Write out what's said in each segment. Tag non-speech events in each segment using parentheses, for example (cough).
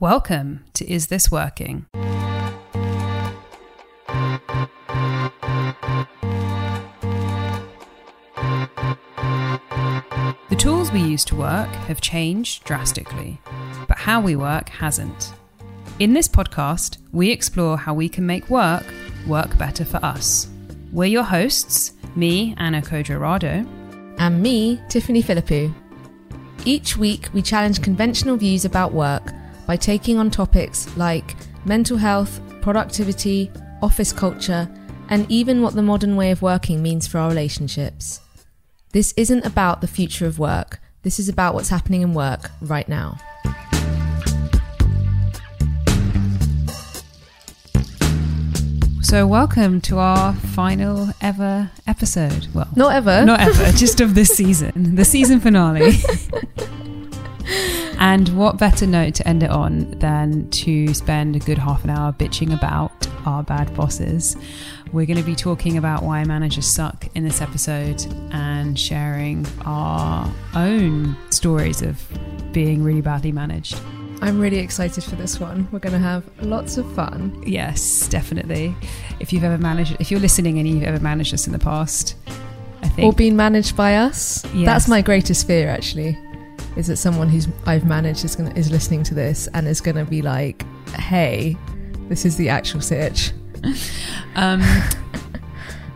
Welcome to Is This Working? The tools we use to work have changed drastically, but how we work hasn't. In this podcast, we explore how we can make work work better for us. We're your hosts, me, Anna Codrea-Rado, and me, Tiffany Philippou. Each week, we challenge conventional views about work by taking on topics like mental health, productivity, office culture, and even what the modern way of working means for our relationships. This isn't about the future of work, this is about what's happening in work right now. So, welcome to our final ever episode. Well, not ever. Not ever, just of this season, the season finale. (laughs) and what better note to end it on than to spend a good half an hour bitching about our bad bosses? We're going to be talking about why managers suck in this episode and sharing our own stories of being really badly managed. I'm really excited for this one. We're going to have lots of fun. Yes, definitely. If you've ever managed, if you're listening and you've ever managed us in the past, I think. Or been managed by us. Yes. That's my greatest fear, actually. Is that someone who's I've managed is, gonna, is listening to this and is going to be like, hey, this is the actual sitch. (laughs) um,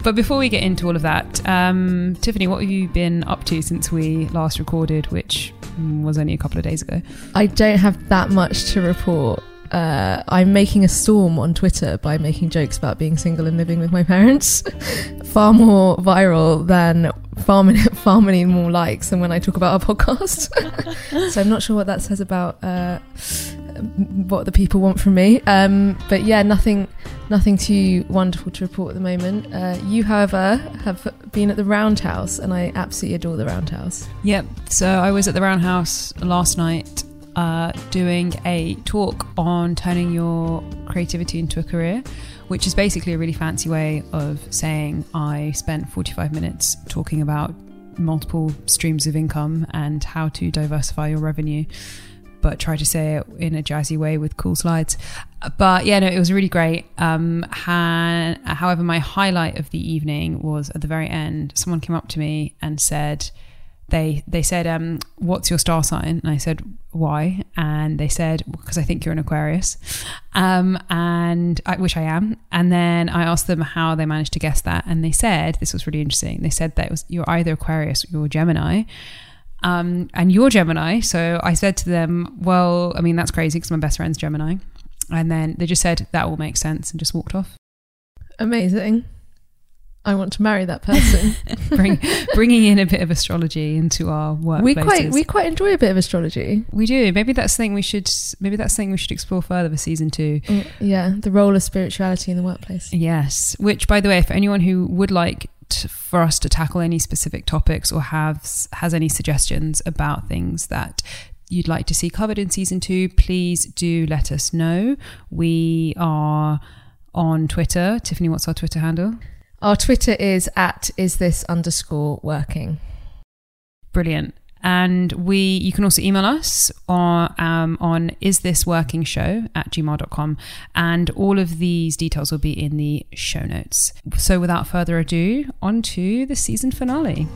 but before we get into all of that, um, Tiffany, what have you been up to since we last recorded, which was only a couple of days ago. I don't have that much to report. Uh, I'm making a storm on Twitter by making jokes about being single and living with my parents. (laughs) Far more viral than far many, (laughs) far many more likes than when I talk about our podcast. (laughs) so I'm not sure what that says about uh, what the people want from me. Um, but yeah, nothing, nothing too wonderful to report at the moment. Uh, you, however, have been at the Roundhouse, and I absolutely adore the Roundhouse. Yep. So I was at the Roundhouse last night. Uh, doing a talk on turning your creativity into a career, which is basically a really fancy way of saying I spent 45 minutes talking about multiple streams of income and how to diversify your revenue but try to say it in a jazzy way with cool slides. But yeah, no, it was really great. Um, ha- however, my highlight of the evening was at the very end. Someone came up to me and said, they they said, um, "What's your star sign?" And I said, "Why?" And they said, "Because I think you're an Aquarius," um, and I, which I am. And then I asked them how they managed to guess that, and they said this was really interesting. They said that was you're either Aquarius or you're Gemini um, and you're Gemini. So I said to them, well, I mean, that's crazy because my best friend's Gemini. And then they just said, that all makes sense and just walked off. Amazing. I want to marry that person. (laughs) Bring, bringing in a bit of astrology into our work. We quite we quite enjoy a bit of astrology. We do. Maybe that's something we should. Maybe that's something we should explore further for season two. Mm, yeah, the role of spirituality in the workplace. Yes. Which, by the way, for anyone who would like for us to tackle any specific topics or has has any suggestions about things that you'd like to see covered in season two, please do let us know. We are on Twitter. Tiffany, what's our Twitter handle? Our Twitter is at is this underscore working. Brilliant. And we, you can also email us on, um, on is this working show at gmail.com. And all of these details will be in the show notes. So without further ado, on to the season finale.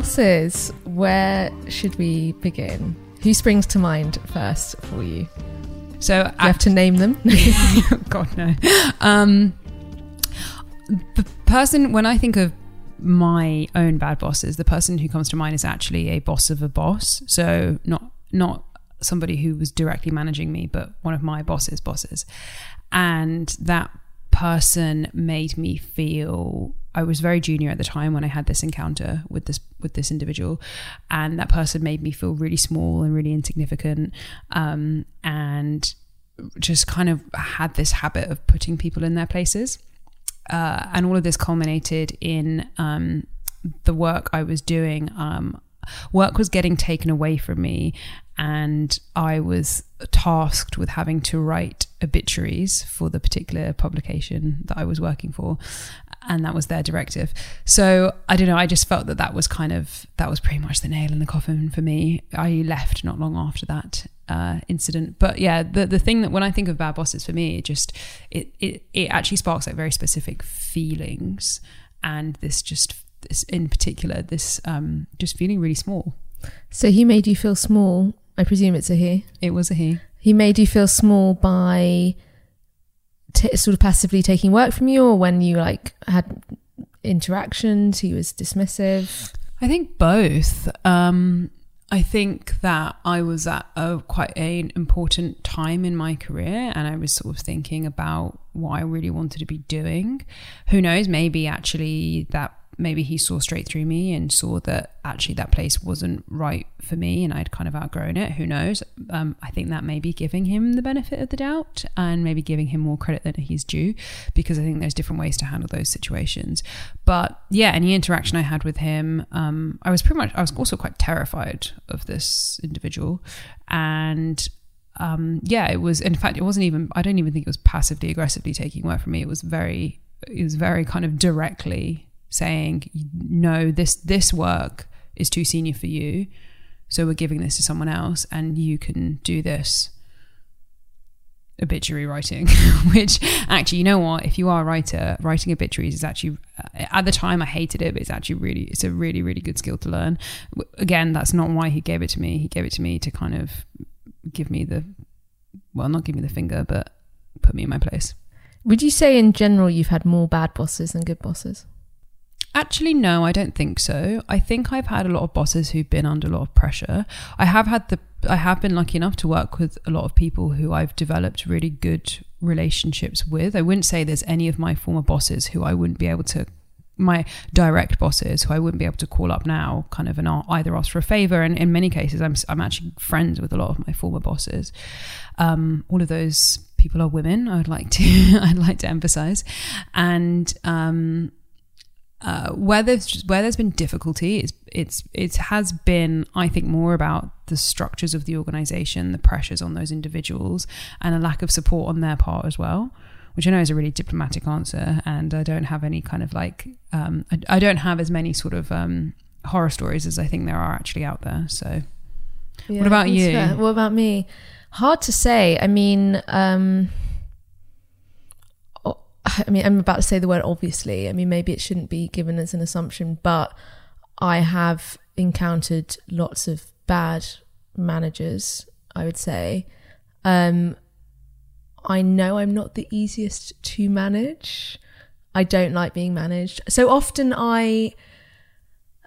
Bosses. Where should we begin? Who springs to mind first for you? So you have to name them. (laughs) God no. Um, the person when I think of my own bad bosses, the person who comes to mind is actually a boss of a boss. So not not somebody who was directly managing me, but one of my boss's bosses. And that person made me feel I was very junior at the time when I had this encounter with this with this individual, and that person made me feel really small and really insignificant, um, and just kind of had this habit of putting people in their places, uh, and all of this culminated in um, the work I was doing. Um, work was getting taken away from me, and I was tasked with having to write obituaries for the particular publication that I was working for and that was their directive. So I don't know. I just felt that that was kind of that was pretty much the nail in the coffin for me. I left not long after that uh, incident. But yeah, the the thing that when I think of bad bosses for me, it just it it it actually sparks like very specific feelings, and this just this in particular this um just feeling really small. So he made you feel small. I presume it's a he. It was a he. He made you feel small by t- sort of passively taking work from you, or when you like had interactions, he was dismissive? I think both. Um, I think that I was at a quite an important time in my career and I was sort of thinking about what I really wanted to be doing. Who knows, maybe actually that maybe he saw straight through me and saw that actually that place wasn't right for me and I'd kind of outgrown it. Who knows? Um, I think that may be giving him the benefit of the doubt and maybe giving him more credit than he's due because I think there's different ways to handle those situations. But yeah, any interaction I had with him, um, I was pretty much, I was also quite terrified of this individual. And um, yeah, it was, in fact, it wasn't even, I don't even think it was passively aggressively taking work from me. It was very, it was very kind of directly saying, no, this this work is too senior for you, so we're giving this to someone else, and you can do this obituary writing. (laughs) Which actually you know what? If you are a writer writing obituaries is actually uh, at the time i hated it but it's actually really it's a really really good skill to learn. Again that's not why he gave it to me. He gave it to me to kind of give me the well not give me the finger but put me in my place. Would you say in general you've had more bad bosses than good bosses Actually, no, I don't think so. I think I've had a lot of bosses who've been under a lot of pressure. I have had the I have been lucky enough to work with a lot of people who I've developed really good relationships with. I wouldn't say there's any of my former bosses who I wouldn't be able to my direct bosses who I wouldn't be able to call up now, kind of and either ask for a favor. And in many cases, I'm I'm actually friends with a lot of my former bosses. Um, all of those people are women. I'd like to (laughs) I'd like to emphasize, and um, uh, where there's where there's been difficulty, it's it's it has been I think more about the structures of the organization, the pressures on those individuals, and a lack of support on their part as well. Which I know is a really diplomatic answer, and I don't have any kind of like um, I, I, don't have as many sort of um, horror stories as I think there are actually out there. So, yeah, what about you? Fair. What about me? Hard to say. I mean. Um I mean, I'm about to say the word obviously. I mean, maybe it shouldn't be given as an assumption, but I have encountered lots of bad managers, I would say. Um, I know I'm not the easiest to manage. I don't like being managed. So often I.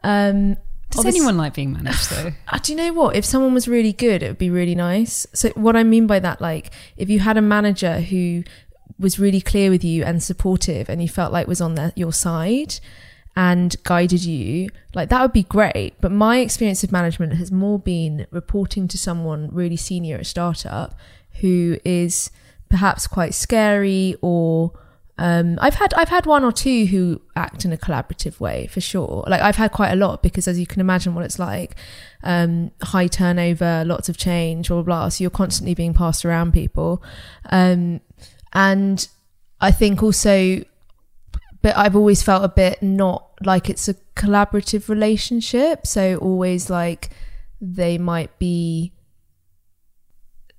Um, Does anyone like being managed though? (sighs) Uh, do you know what? If someone was really good, it would be really nice. So, what I mean by that, like, if you had a manager who was really clear with you and supportive and you felt like was on your side and guided you, like that would be great. But my experience of management has more been reporting to someone really senior at startup who is perhaps quite scary or um, I've had I've had one or two who act in a collaborative way for sure. Like I've had quite a lot because as you can imagine what it's like, um, high turnover, lots of change, blah, blah blah. So you're constantly being passed around people. Um, and I think also, but I've always felt a bit not like it's a collaborative relationship. So always like they might be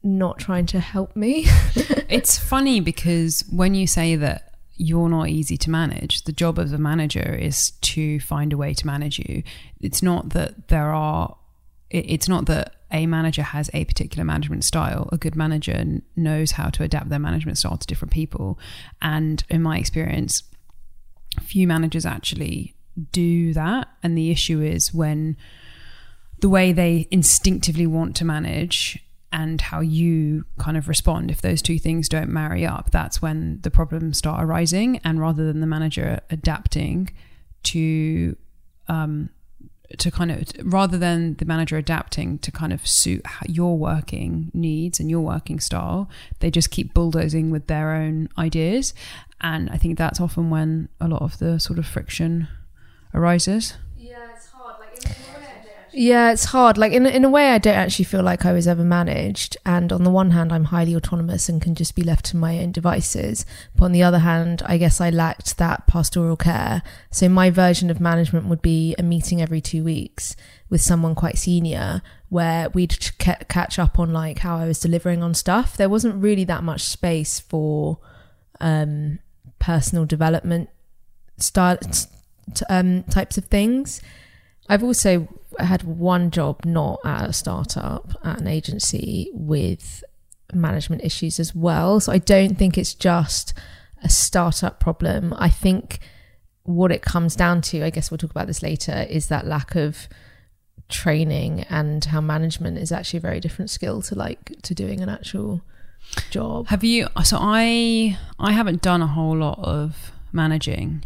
not trying to help me. (laughs) it's funny because when you say that you're not easy to manage, the job of a manager is to find a way to manage you. It's not that there are, it's not that a manager has a particular management style, a good manager knows how to adapt their management style to different people. And in my experience, few managers actually do that. And the issue is when the way they instinctively want to manage and how you kind of respond if those two things don't marry up that's when the problems start arising and rather than the manager adapting to um, to kind of rather than the manager adapting to kind of suit your working needs and your working style they just keep bulldozing with their own ideas. And i think that's often when a lot of the sort of friction arises yeah it's hard like in in a way, I don't actually feel like I was ever managed. And on the one hand, I'm highly autonomous and can just be left to my own devices. But on the other hand, I guess I lacked that pastoral care. So my version of management would be a meeting every two weeks with someone quite senior, where we'd ch- catch up on like how I was delivering on stuff. There wasn't really that much space for um, personal development style um, types of things. I've also had one job not at a startup, at an agency with management issues as well. So I don't think it's just a startup problem. I think what it comes down to, I guess we'll talk about this later, is that lack of training and how management is actually a very different skill to like to doing an actual job. Have you so I I haven't done a whole lot of managing.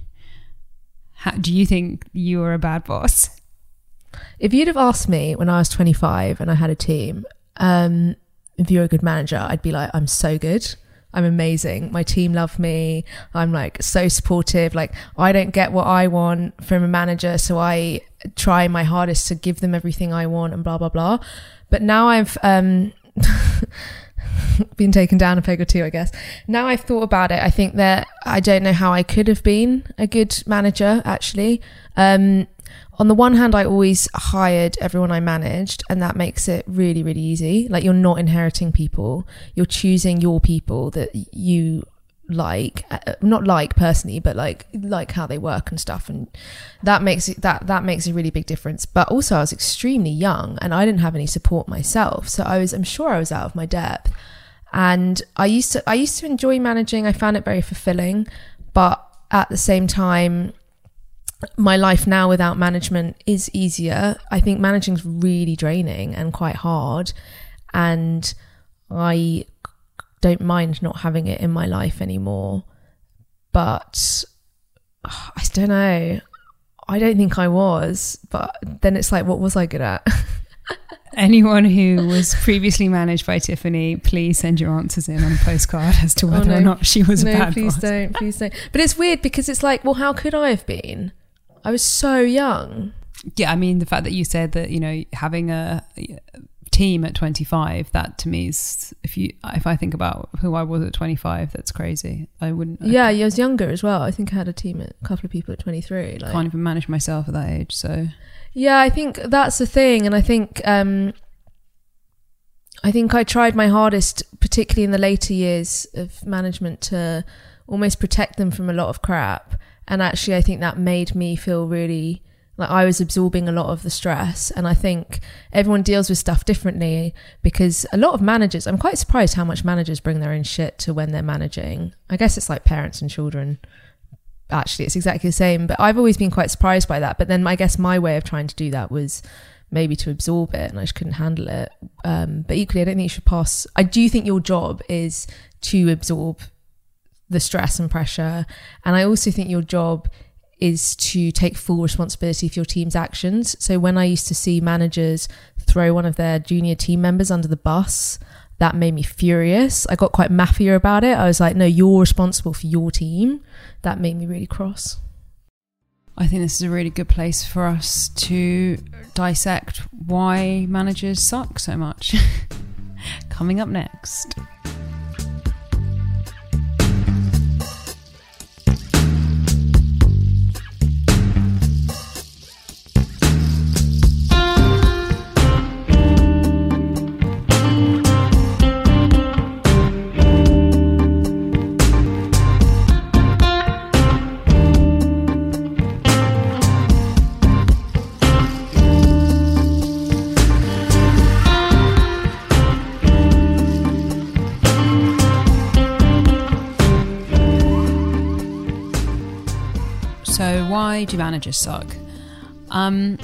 How, do you think you are a bad boss? If you'd have asked me when I was 25 and I had a team, um, if you're a good manager, I'd be like, I'm so good. I'm amazing. My team love me. I'm like so supportive. Like I don't get what I want from a manager, so I try my hardest to give them everything I want and blah blah blah. But now I've um (laughs) been taken down a peg or two, I guess. Now I've thought about it, I think that I don't know how I could have been a good manager actually. Um on the one hand, I always hired everyone I managed, and that makes it really, really easy. Like, you're not inheriting people, you're choosing your people that you like uh, not like personally but like like how they work and stuff and that makes it that that makes a really big difference. But also I was extremely young and I didn't have any support myself so I was I'm sure I was out of my depth. And I used to I used to enjoy managing. I found it very fulfilling but at the same time my life now without management is easier. I think managing is really draining and quite hard. And I don't mind not having it in my life anymore. But I don't know. I don't think I was. But then it's like, what was I good at? (laughs) Anyone who was previously managed by Tiffany, please send your answers in on a postcard as to oh, whether oh no. or not she was no, a bad please boss. don't, please don't. But it's weird because it's like, well, how could I have been? I was so young. Yeah, I mean the fact that you said that you know having a team at 25 that to me is if you if i think about who i was at 25 that's crazy. I wouldn't yeah I was younger as well. I think i had a team at a couple of people at 23 like, can't even manage myself at that age so. Yeah i think that's the thing and i think um i think i tried my hardest particularly in the later years of management to almost protect them from a lot of crap and actually, I think that made me feel really like I was absorbing a lot of the stress. And I think everyone deals with stuff differently because a lot of managers, I'm quite surprised how much managers bring their own shit to when they're managing. I guess it's like parents and children. Actually, it's exactly the same. But I've always been quite surprised by that. But then I guess my way of trying to do that was maybe to absorb it and I just couldn't handle it. Um, but equally, I don't think you should pass. I do think your job is to absorb the stress and pressure. And I also think your job is to take full responsibility for your team's actions. So when I used to see managers throw one of their junior team members under the bus, that made me furious. I got quite mafia about it. I was like, no, you're responsible for your team. That made me really cross. I think this is a really good place for us to dissect why managers suck so much. (laughs) Coming up next. Why do managers suck? Um,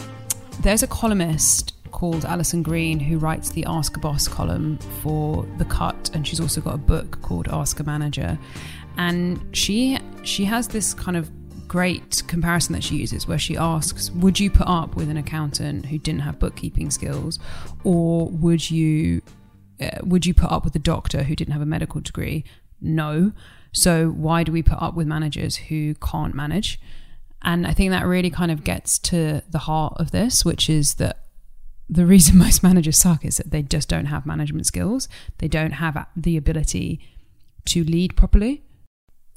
there's a columnist called Alison Green who writes the Ask a Boss column for The Cut, and she's also got a book called Ask a Manager. And she she has this kind of great comparison that she uses where she asks, Would you put up with an accountant who didn't have bookkeeping skills? Or would you uh, would you put up with a doctor who didn't have a medical degree? No. So why do we put up with managers who can't manage? And I think that really kind of gets to the heart of this, which is that the reason (laughs) most managers suck is that they just don't have management skills. They don't have the ability to lead properly.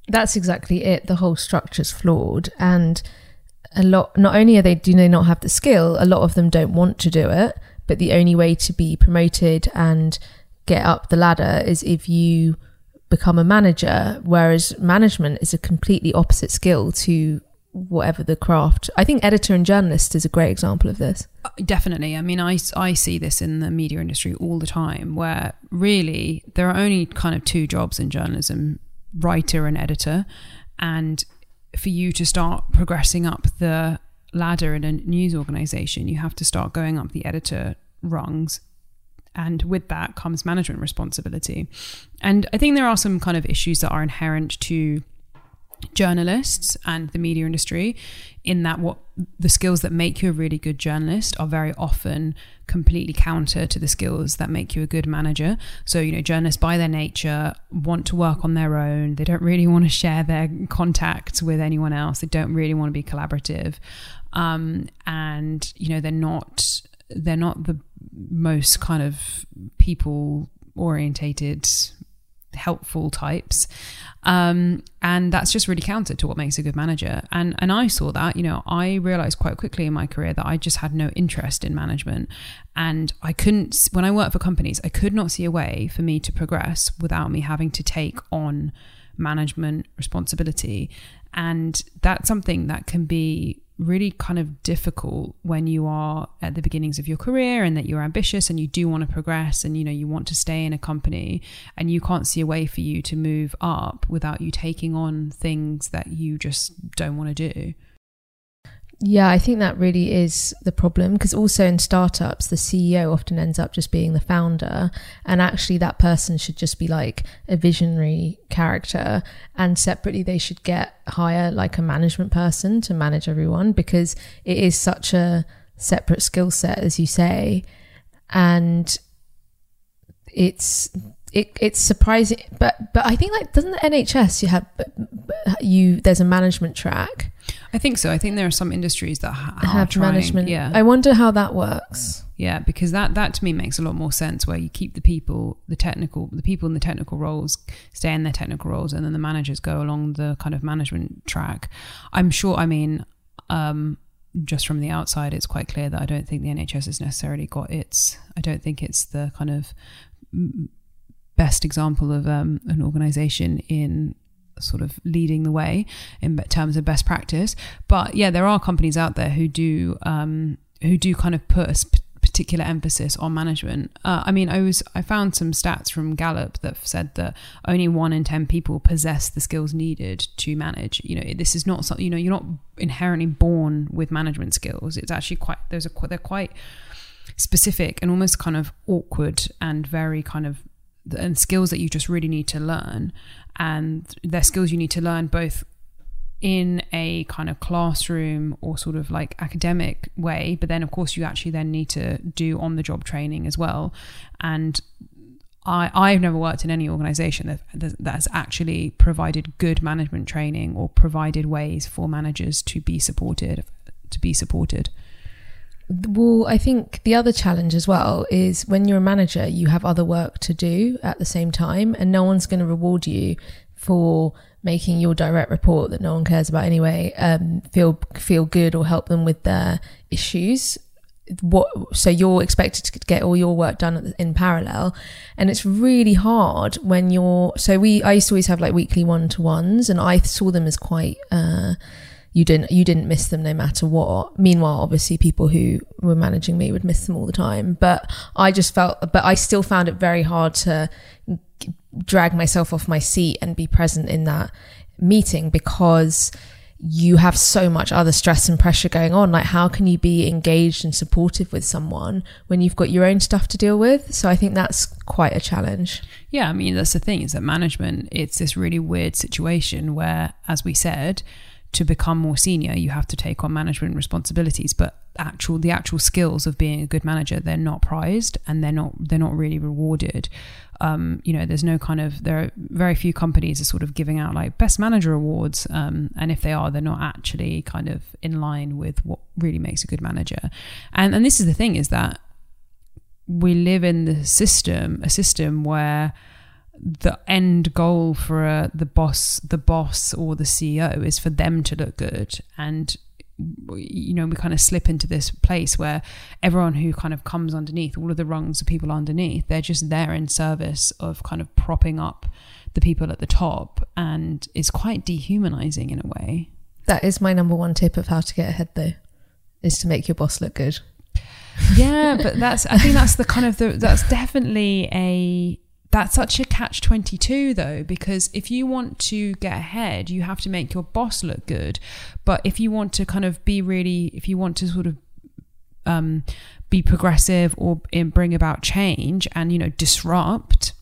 That's exactly it. The whole structure's flawed, and a lot. Not only are they do they not have the skill, a lot of them don't want to do it. But the only way to be promoted and get up the ladder is if you become a manager. Whereas management is a completely opposite skill to whatever the craft. I think editor and journalist is a great example of this. Uh, definitely. I mean, I, I see this in the media industry all the time where really there are only kind of two jobs in journalism writer and editor. And for you to start progressing up the ladder in a news organization, you have to start going up the editor rungs. And with that comes management responsibility. And I think there are some kind of issues that are inherent to journalists and the media industry in that what the skills that make you a really good journalist are very often completely counter to the skills that make you a good manager. So you know journalists by their nature want to work on their own. They don't really want to share their contacts with anyone else. They don't really want to be collaborative. Um, and you know they're not they're not the most kind of people orientated helpful types. Um, and that's just really counter to what makes a good manager. And and I saw that, you know, I realized quite quickly in my career that I just had no interest in management. And I couldn't when I worked for companies, I could not see a way for me to progress without me having to take on management responsibility. And that's something that can be really kind of difficult when you are at the beginnings of your career and that you're ambitious and you do want to progress and you know you want to stay in a company and you can't see a way for you to move up without you taking on things that you just don't want to do. Yeah, I think that really is the problem because also in startups, the CEO often ends up just being the founder, and actually that person should just be like a visionary character, and separately they should get hire like a management person to manage everyone because it is such a separate skill set, as you say, and it's it, it's surprising, but but I think like doesn't the NHS you have you there's a management track I think so. I think there are some industries that ha- have trying, management. Yeah, I wonder how that works. Yeah, because that that to me makes a lot more sense. Where you keep the people, the technical, the people in the technical roles stay in their technical roles, and then the managers go along the kind of management track. I'm sure. I mean, um, just from the outside, it's quite clear that I don't think the NHS has necessarily got its. I don't think it's the kind of best example of um, an organisation in sort of leading the way in terms of best practice. But yeah, there are companies out there who do um, who do kind of put a sp- particular emphasis on management. Uh, I mean, I was I found some stats from Gallup that said that only one in ten people possess the skills needed to manage. You know, this is not something you know you're not inherently born with management skills. It's actually quite there's a they're quite specific and almost kind of awkward and very kind of and skills that you just really need to learn and they're skills you need to learn both in a kind of classroom or sort of like academic way but then of course you actually then need to do on the job training as well. And I, I've never worked in any organization that, that has actually provided good management training or provided ways for managers to be supported to be supported well, I think the other challenge as well is when you're a manager, you have other work to do at the same time, and no one's going to reward you for making your direct report that no one cares about anyway um, feel feel good or help them with their issues. What so you're expected to get all your work done in parallel, and it's really hard when you're. So we I used to always have like weekly one to ones, and I saw them as quite. Uh, you didn't you didn't miss them no matter what. Meanwhile, obviously people who were managing me would miss them all the time. But I just felt but I still found it very hard to drag myself off my seat and be present in that meeting because you have so much other stress and pressure going on. Like, how can you be engaged and supportive with someone when you've got your own stuff to deal with? So, I think that's quite a challenge. Yeah, I mean, that's the thing is that management, it's this really weird situation where, as we said, to become more senior, you have to take on management responsibilities. But actual the actual skills of being a good manager, they're not prized and they're not they're not really rewarded. Um, you know, there's no kind of there are very few companies are sort of giving out like best manager awards, um, and if they are, they're not actually kind of in line with what really makes a good manager. And and this is the thing is that we live in the system, a system where the end goal for a, the boss, the boss or the CEO is for them to look good, and you know we kind of slip into this place where everyone who kind of comes underneath all of the rungs of people underneath they're just there in service of kind of propping up the people at the top. And it's quite dehumanizing in a way. That is my number one tip of how to get ahead, though, is to make your boss look good. yeah but that's i think that's the kind of the that's definitely a that's such a catch 22 though because if you want to get ahead you have to make your boss look good. But if you want to kind of be really if you want to sort of um be progressive or in, bring about change and you know disrupt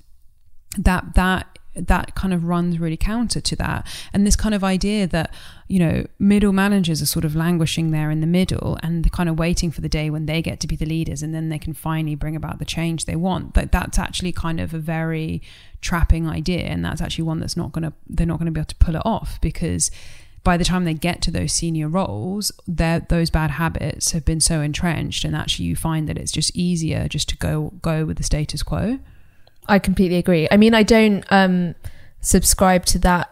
that that that kind of runs really counter to that and this kind of idea that you know middle managers are sort of languishing there in the middle and kind of waiting for the day when they get to be the leaders and then they can finally bring about the change they want but that's actually kind of a very trapping idea and that's actually one that's not to they're not to be able to pull it off because by the time they get to those senior roles, those bad habits have been so entrenched, and actually you find that it's just easier just to go go with the status quo. I completely agree. I mean, I don't um, subscribe to that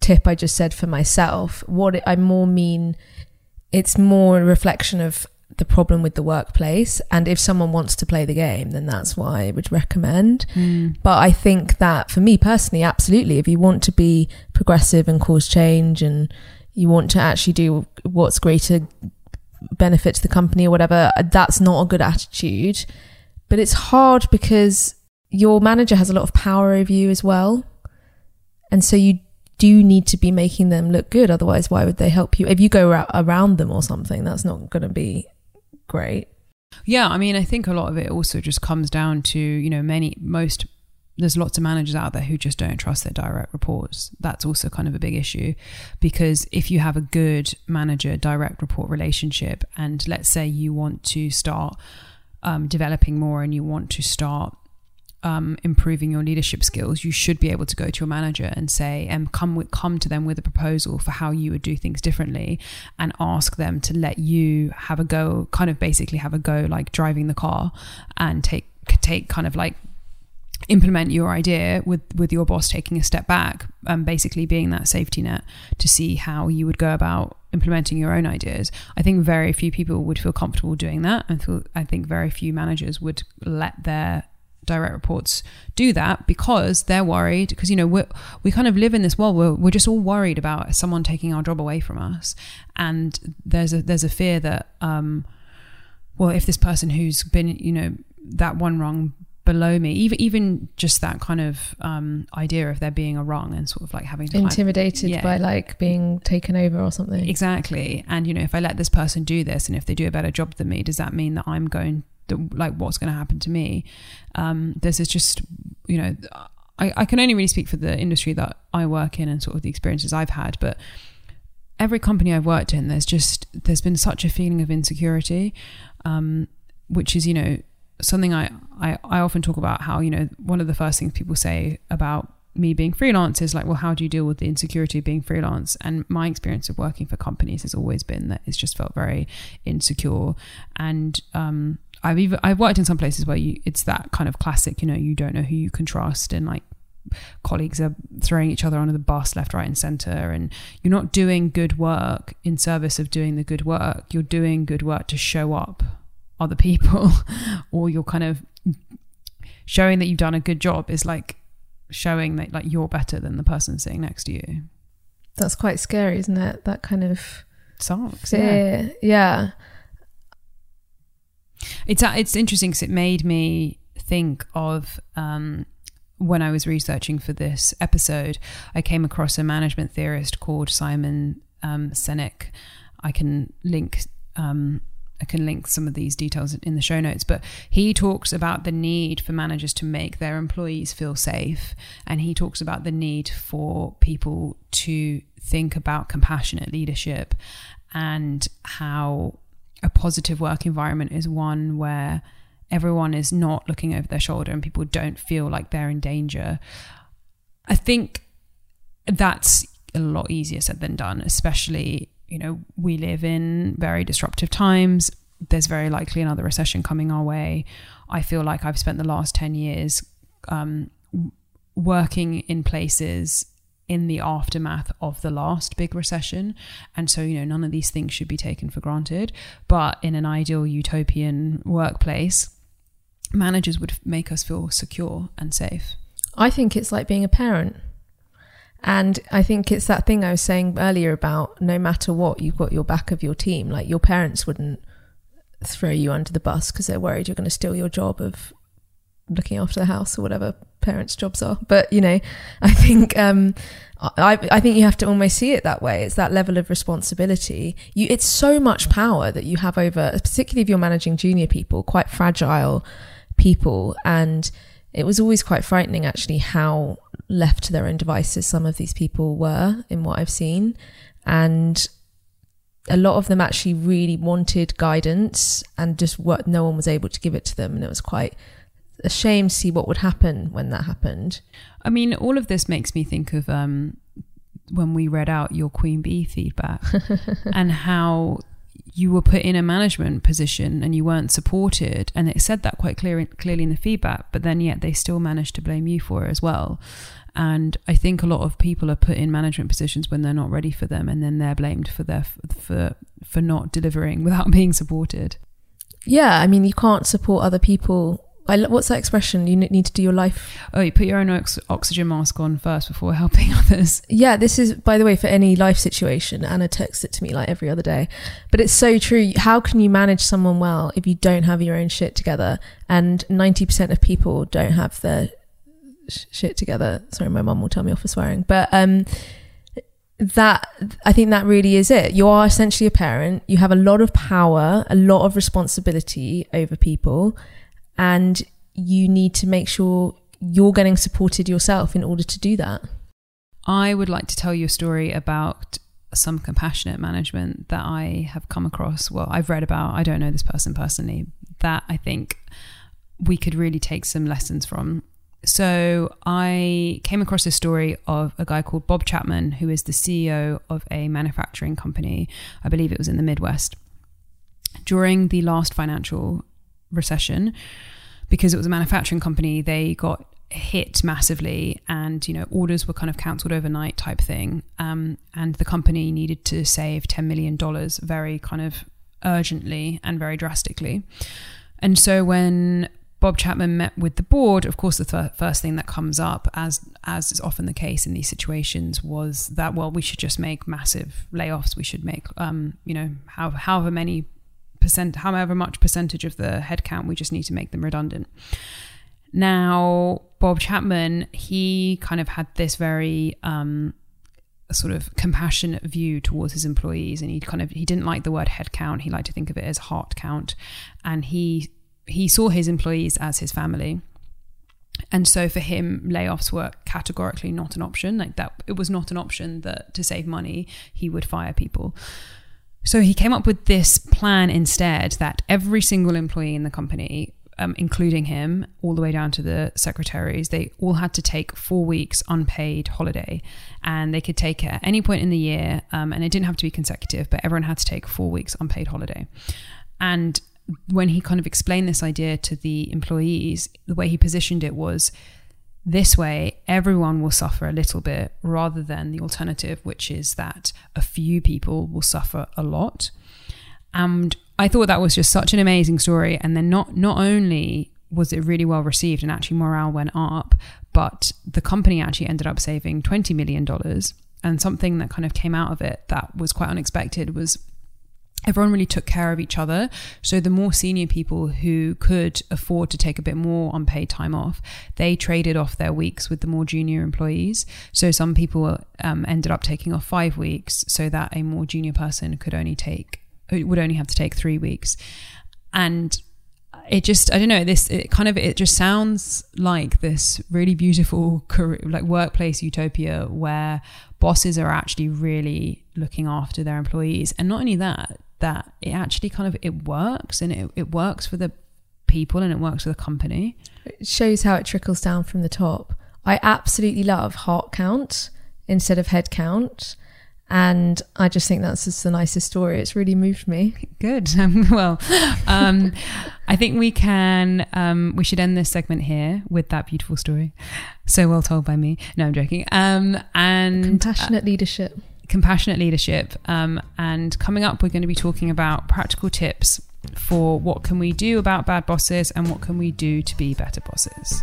tip I just said for myself. What it, I more mean, it's more a reflection of the problem with the workplace. And if someone wants to play the game, then that's what I would recommend. Mm. But I think that for me personally, absolutely, if you want to be progressive and cause change and you want to actually do what's greater benefit to the company or whatever, that's not a good attitude. But it's hard because your manager has a lot of power over you as well. And so you do need to be making them look good. Otherwise, why would they help you? If you go around them or something, that's not going to be great. Yeah, I mean, I think a lot of it also just comes down to, you know, many, most, there's lots of managers out there who just don't trust their direct reports. That's also kind of a big issue because if you have a good manager direct report relationship, and let's say you want to start um, developing more and you want to start um, improving your leadership skills, you should be able to go to your manager and say, and come with, come to them with a proposal for how you would do things differently, and ask them to let you have a go, kind of basically have a go, like driving the car, and take take kind of like implement your idea with with your boss taking a step back and basically being that safety net to see how you would go about implementing your own ideas. I think very few people would feel comfortable doing that. And feel, i think very few managers would let their direct reports do that because they're worried because you know we we kind of live in this world where we're just all worried about someone taking our job away from us and there's a there's a fear that um well if this person who's been you know that one wrong below me even even just that kind of um idea of there being a wrong and sort of like having to Intimidated Yeah. by like being taken over or something. Exactly. And, you know, if I let this person do this and if they do a better job than me, does that mean that I'm going, like, what's going to happen to me? Um, this is just, you know, I, I can only really speak for the industry that I work in and sort of the experiences I've had, but every company I've worked in, there's just, there's been such a feeling of insecurity, um, which is, you know, something I, I, I often talk about how, you know, one of the first things people say about me being freelance is like, well, how do you deal with the insecurity of being freelance? And my experience of working for companies has always been that it's just felt very insecure. And um, I've even I've worked in some places where you it's that kind of classic, you know, you don't know who you can trust, and like colleagues are throwing each other under the bus left, right, and center, and you're not doing good work in service of doing the good work. You're doing good work to show up other people, (laughs) or you're kind of showing that you've done a good job is like showing that like you're better than the person sitting next to you. That's quite scary, isn't it? That kind of Sucks. Yeah. Yeah. It's uh, it's interesting because it made me think of um, when I was researching for this episode. I came across a management theorist called Simon um, Sinek. I can link. Um, I can link some of these details in the show notes, but he talks about the need for managers to make their employees feel safe. And he talks about the need for people to think about compassionate leadership and how a positive work environment is one where everyone is not looking over their shoulder and people don't feel like they're in danger. I think that's a lot easier said than done, especially, you know, we live in very disruptive times. there's very likely another recession coming our way. I feel like I've spent the last 10 years um, working in places in the aftermath of the last big recession. And so, you know, none of these things should be taken for granted. But in an ideal utopian workplace, managers would make us feel secure and safe. I think it's like being a parent. And I think it's that thing I was saying earlier about no matter what, you've got your back of your team. Like your parents wouldn't throw you under the bus because they're worried you're going to steal your job of looking after the house or whatever parents' jobs are. But you know, (laughs) I think um, I I think you have to almost see it that way. It's that level of responsibility. You, it's so much power that you have over, particularly if you're managing junior people, quite fragile people, and it was always quite frightening actually how left to their own devices some of these people were in what I've seen, and a lot of them actually really wanted guidance and just what no one was able to give it to them and it was quite a shame to see what would happen when that happened I mean, all of this makes me think of um, when we read out your Queen Bee feedback (laughs) and how you were put in a management position and you weren't supported. And it said that quite clear, clearly in the feedback, but then yet they still managed to blame you for it as well. And I think a lot of people are put in management positions when they're not ready for them, and then they're blamed for their for for not delivering (laughs) without being supported. yeah i mean you can't support other people I, what's that expression you need to do your life Oh, you put your own ox- oxygen mask on first before (laughs) helping others. Yeah, this is, by the way, for any life situation. Anna texts it to me like every other day. But it's so true. How can you manage someone well if you don't have your own shit together? And 90% of people don't have their sh- shit together. Sorry, my mum will tell me off for swearing. But, um, that I think that really is it. You are essentially a parent. You have a lot of power, a lot of responsibility over people, and you need to make sure you're getting supported yourself in order to do that. I would like to tell you a story about some compassionate management that I have come across. Well, I've read about, I don't know this person personally, that I think we could really take some lessons from. So I came across a story of a guy called Bob Chapman, who is the CEO of a manufacturing company. I believe it was in the Midwest. During the last financial recession, because it was a manufacturing company, they got hit massively and you know orders were kind of cancelled overnight type thing. Um, and the company needed to save 10 million dollars very kind of urgently and very drastically. And so when Bob Chapman met with the board of course the th- first thing that comes up as as is often the case in these situations was that well we should just make massive layoffs. We should make um, you know how, however many percent however much percentage of the headcount we just need to make them redundant now, Bob Chapman, he kind of had this very um, sort of compassionate view towards his employees, and he kind of he didn't like the word head count. He liked to think of it as heart count, and he he saw his employees as his family. And so for him, layoffs were categorically not an option. Like that, it was not an option that to save money, he would fire people. So he came up with this plan instead that every single employee in the company um, including him, all the way down to the secretaries, they all had to take four weeks unpaid holiday, and they could take it at any point in the year, um, and it didn't have to be consecutive, but everyone had to take four weeks unpaid holiday. And when he kind of explained this idea to the employees, the way he positioned it was this way everyone will suffer a little bit rather than the alternative, which is that a few people will suffer a lot. And I thought that was just such an amazing story. And then not not only was it really well received and actually morale went up, but the company actually ended up saving twenty million dollars. And something that kind of came out of it that was quite unexpected was everyone really took care of each other. So the more senior people who could afford to take a bit more unpaid time off, they traded off their weeks with the more junior employees. So some people um, ended up taking off five weeks so that a more junior person could only take would only have to take three weeks, and it just I don't know this it kind of it just sounds like this really beautiful career, like workplace utopia where bosses are actually really looking after their employees and not only that that it actually kind of it works and it, it works for the people and it works for the company It shows how it trickles down from the top. I absolutely love heart count instead of head count. And I just think that's just the nicest story. It's really moved me. Good. (laughs) well, um, I think we can. Um, we should end this segment here with that beautiful story, so well told by me. No, I'm joking. Um, and compassionate uh, leadership. Compassionate leadership. Um, and coming up, we're going to be talking about practical tips for what can we do about bad bosses and what can we do to be better bosses.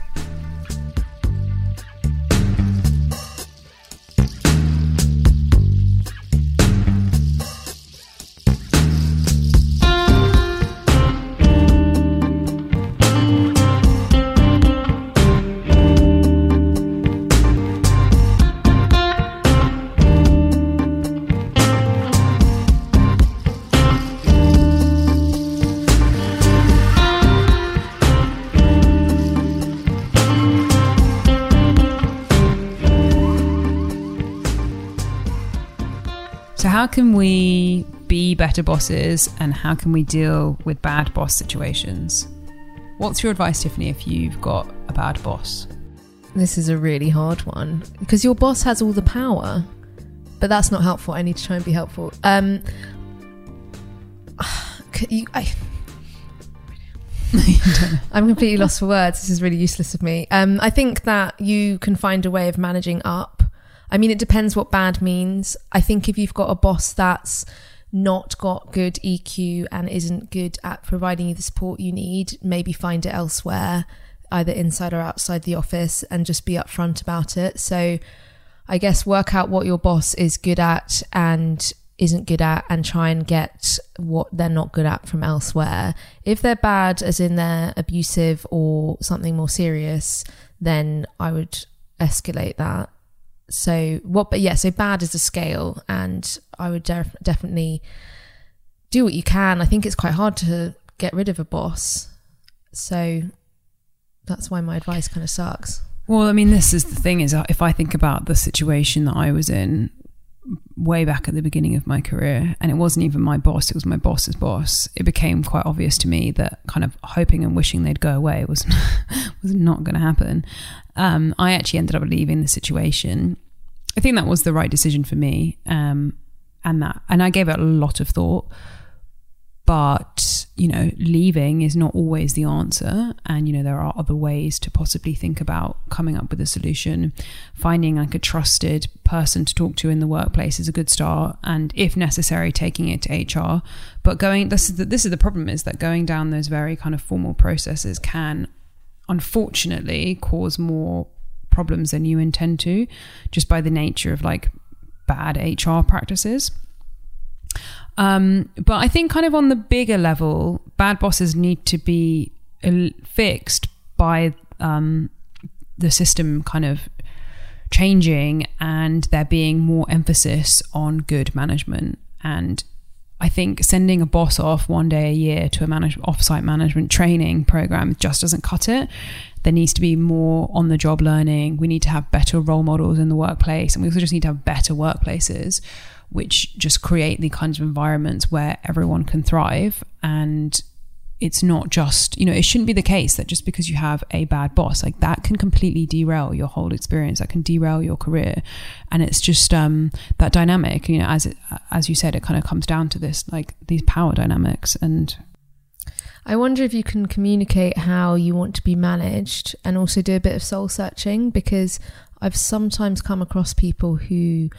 How can we be better bosses and how can we deal with bad boss situations? What's your advice, Tiffany, if you've got a bad boss? This is a really hard one because your boss has all the power, but that's not helpful. I need to try and be helpful. Um, (sighs) you, I, (laughs) I'm completely lost for words. This is really useless of me. Um, I think that you can find a way of managing up I mean, it depends what bad means. I think if you've got a boss that's not got good EQ and isn't good at providing you the support you need, maybe find it elsewhere, either inside or outside the office, and just be upfront about it. So, I guess work out what your boss is good at and isn't good at and try and get what they're not good at from elsewhere. If they're bad, as in they're abusive or something more serious, then I would escalate that so what but yeah so bad is a scale and i would def- definitely do what you can. I think it's quite hard to get rid of a boss. So that's why my advice kind of sucks. Well i mean this is the thing is if i think about the situation that i was in way back at the beginning of my career and it wasn't even my boss it was my boss's boss it became quite obvious to me that kind of hoping and wishing they'd go away was (laughs) was not going to happen. Um, i actually ended up leaving the situation. I think that was the right decision for me um, and that and i gave it a lot of thought but you know leaving is not always the answer. And you know there are other ways to possibly think about coming up with a solution. Finding like a trusted person to talk to in the workplace is a good start and if necessary taking it to hr but going this is the, this is the problem is that going down those very kind of formal processes can unfortunately cause more problems than you intend to just by the nature of like bad hr practices um, but I think, kind of on the bigger level, bad bosses need to be fixed by um, the system kind of changing and there being more emphasis on good management. And I think sending a boss off one day a year to a manage- offsite management training program just doesn't cut it. There needs to be more on the job learning. We need to have better role models in the workplace, and we also just need to have better workplaces which just create the kinds of environments where everyone can thrive. And it's not just you know it shouldn't be the case that just because you have a bad boss like that can completely derail your whole experience that can derail your career. And it's just um that dynamic you know as it as you said it kind of comes down to this like these power dynamics. And I wonder if you can communicate how you want to be managed and also do a bit of soul searching because I've sometimes come across people who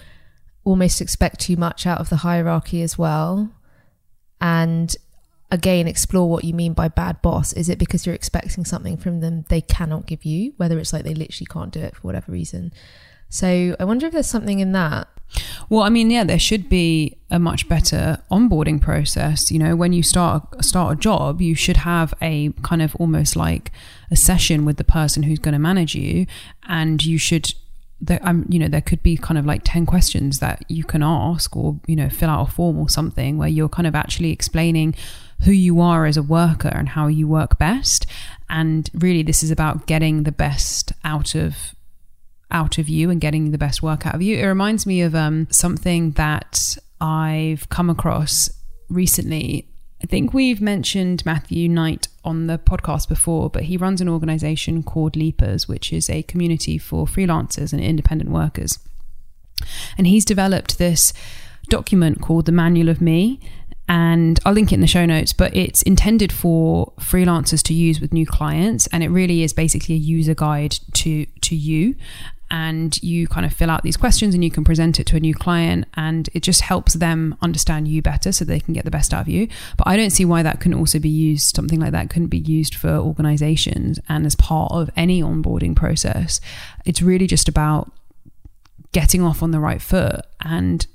almost expect too much out of the hierarchy as well. And again, explore what you mean by bad boss. Is it because you're expecting something from them they cannot give you, whether it's like they literally can't do it for whatever reason? So I wonder if there's something in that. Well, I mean, yeah, there should be a much better onboarding process. You know, when you start start a job, you should have a kind of almost like a session with the person who's going to manage you, and you should there, um, you know, there could be kind of like 10 questions that you can ask or, you know, fill out a form or something where you're kind of actually explaining who you are as a worker and how you work best. And really, this is about getting the best out of out of you and getting the best work out of you. It reminds me of um, something that I've come across recently I think we've mentioned Matthew Knight on the podcast before, but he runs an organization called Leapers, which is a community for freelancers and independent workers. And he's developed this document called the Manual of Me. And I'll link it in the show notes, but it's intended for freelancers to use with new clients. And it really is basically a user guide to, to you and you kind of fill out these questions and you can present it to a new client and it just helps them understand you better so they can get the best out of you. But i don't see why that couldn't also be used something like that couldn't be used for organizations and as part of any onboarding process. It's really just about getting off on the right foot and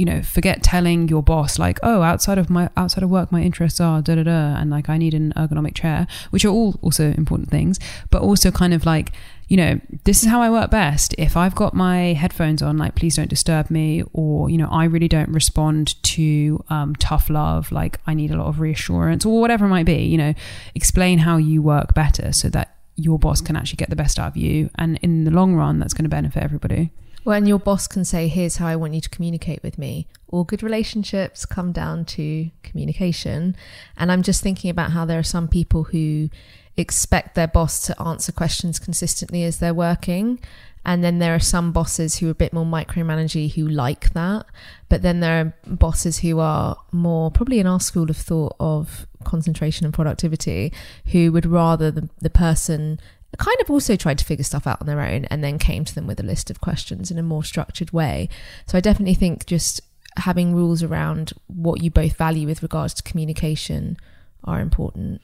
you know forget telling your boss like oh outside of my outside of work my interests are da da da and like i need an ergonomic chair which are all also important things but also kind of like you know this is how i work best. If i've got my headphones on like please don't disturb me or you know i really don't respond to um, tough love like i need a lot of reassurance or whatever it might be you know explain how you work better so that your boss can actually get the best out of you and in the long run that's going to benefit everybody when your boss can say, Here's how I want you to communicate with me, all good relationships come down to communication. And I'm just thinking about how there are some people who expect their boss to answer questions consistently as they're working. And then there are some bosses who are a bit more micromanagey who like that. But then there are bosses who are more, probably in our school of thought of concentration and productivity, who would rather the, the person kind of also tried to figure stuff out on their own and then came to them with a list of questions in a more structured way. So I definitely think just having rules around what you both value with regards to communication are important.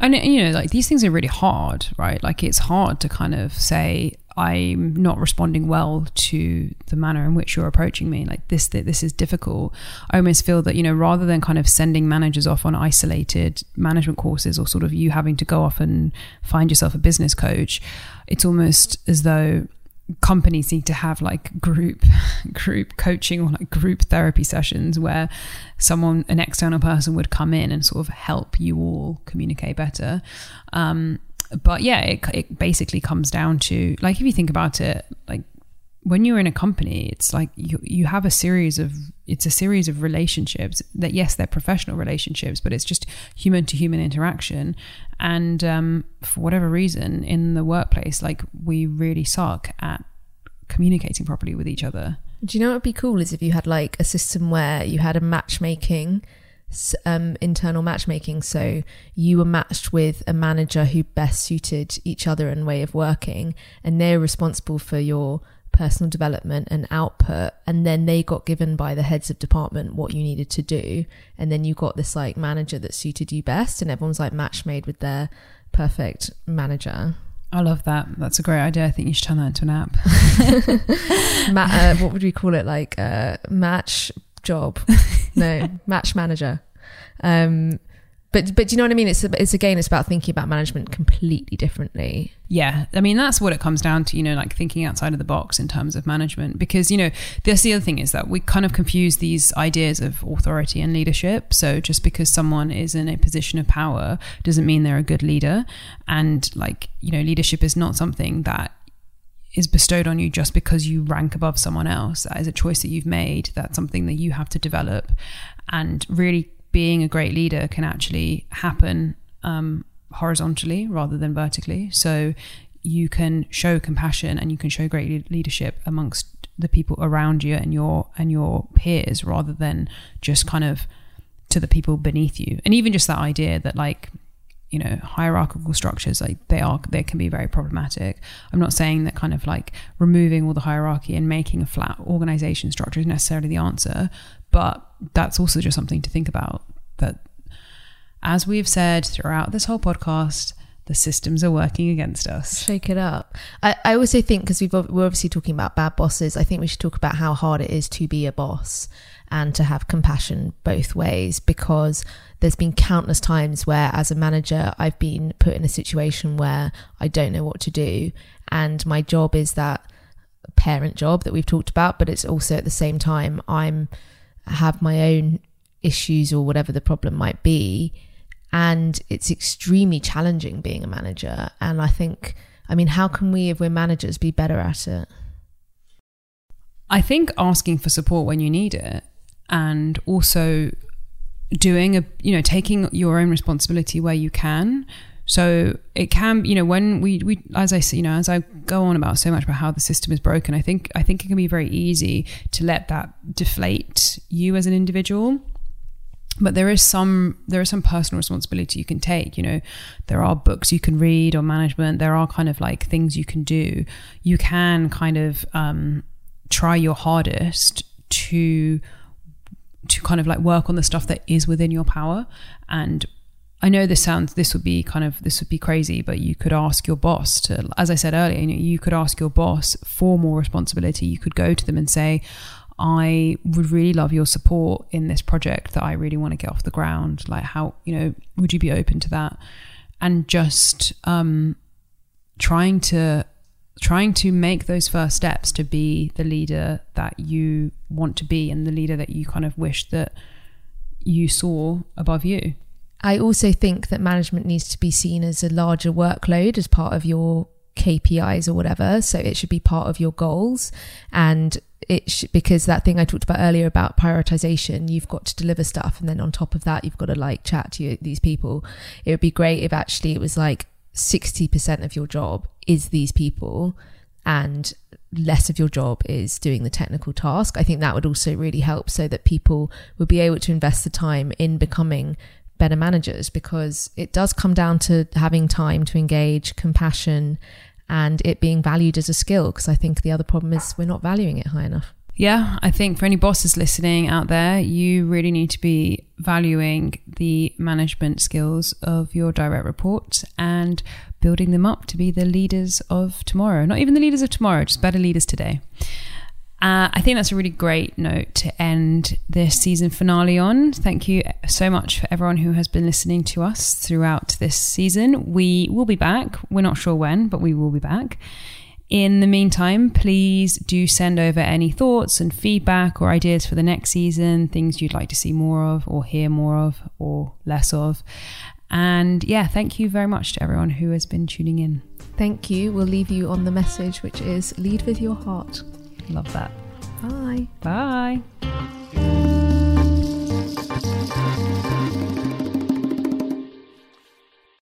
And you know, like these things are really hard, right? Like it's hard to kind of say I'm not responding well to the manner in which you're approaching me. Like this, this is difficult. I almost feel that you know, rather than kind of sending managers off on isolated management courses or sort of you having to go off and find yourself a business coach, it's almost as though companies need to have like group (laughs) group coaching or like group therapy sessions where someone an external person would come in and sort of help you all communicate better um, but yeah, it, it basically comes down to like if you think about it, like when you're in a company, it's like you you have a series of it's a series of relationships that yes, they're professional relationships, but it's just human to human interaction. And um, for whatever reason, in the workplace, like we really suck at communicating properly with each other. Do you know what would be cool is if you had like a system where you had a matchmaking um, internal matchmaking. So you were matched with a manager who best suited each other and way of working, and they're responsible for your personal development and output and then they got given by the heads of department what you needed to do and then you got this like manager that suited you best and everyone's like match made with their perfect manager I love that. That's a great idea. I think you should turn that into an app. (laughs) Ma- uh, what would we call it? Like uh, match job. (laughs) no, match manager. Um, but but do you know what I mean? It's it's again, it's about thinking about management completely differently. Yeah, I mean that's what it comes down to. You know, like thinking outside of the box in terms of management. Because you know, that's the other thing is that we kind of confuse these ideas of authority and leadership. So just because someone is in a position of power doesn't mean they're a good leader. And like you know, leadership is not something that is bestowed on you just because you rank above someone else. That is a choice that you've made. That's something that you have to develop. And really, being a great leader can actually happen um, horizontally rather than vertically. So you can show compassion and you can show great leadership amongst the people around you and your and your peers rather than just kind of to the people beneath you. And even just that idea that like you know hierarchical structures like they are they can be very problematic i'm not saying that kind of like removing all the hierarchy and making a flat organization structure is necessarily the answer but that's also just something to think about that as we've said throughout this whole podcast the systems are working against us. Shake it up. I, I also think because we've we're obviously talking about bad bosses. I think we should talk about how hard it is to be a boss and to have compassion both ways because there's been countless times where as a manager I've been put in a situation where I don't know what to do. And my job is that parent job that we've talked about but it's also at the same time I'm have my own issues or whatever the problem might be. And it's extremely challenging being a manager. And I think I mean how can we if we're managers be better at it? I think asking for support when you need it and also doing a you know taking your own responsibility where you can. So it can, you know, when we, we, as I you know, as I go on about so much about how the system is broken, I think, I think it can be very easy to let that deflate you as an individual. But there is some there is some personal responsibility you can take you know. There are books you can read on management. There are kind of like things you can do. You can kind of um, try your hardest to to kind of like work on the stuff that is within your power and I know this sounds this would be kind of this would be crazy, but you could ask your boss to, as I said earlier, you, know, you could ask your boss for more responsibility. You could go to them and say, I would really love your support in this project that I really want to get off the ground. Like, how, you know, would you be open to that? And just um, trying to trying to make those first steps to be the leader that you want to be and the leader that you kind of wish that you saw above you. I also think that management needs to be seen as a larger workload as part of your KPIs or whatever. So it should be part of your goals. And it sh- because that thing I talked about earlier about prioritization, you've got to deliver stuff. And then on top of that, you've got to like chat to you, these people. It would be great if actually it was like 60% of your job is these people and less of your job is doing the technical task. I think that would also really help so that people would be able to invest the time in becoming better managers because it does come down to having time to engage, compassion, and it being valued as a skill. Because I think the other problem is we're not valuing it high enough. Yeah, I think for any bosses listening out there, you really need to be valuing the management skills of your direct reports and building them up to be the leaders of tomorrow. Not even the leaders of tomorrow, just better leaders today. Uh, I think that's a really great note to end this season finale on. Thank you so much for everyone who has been listening to us throughout this season. We will be back. We're not sure when, but we will be back. In the meantime, please do send over any thoughts and feedback or ideas for the next season, things you'd like to see more of, or hear more of, or less of. And yeah, thank you very much to everyone who has been tuning in. Thank you. We'll leave you on the message, which is lead with your heart. Love that. Bye. Bye.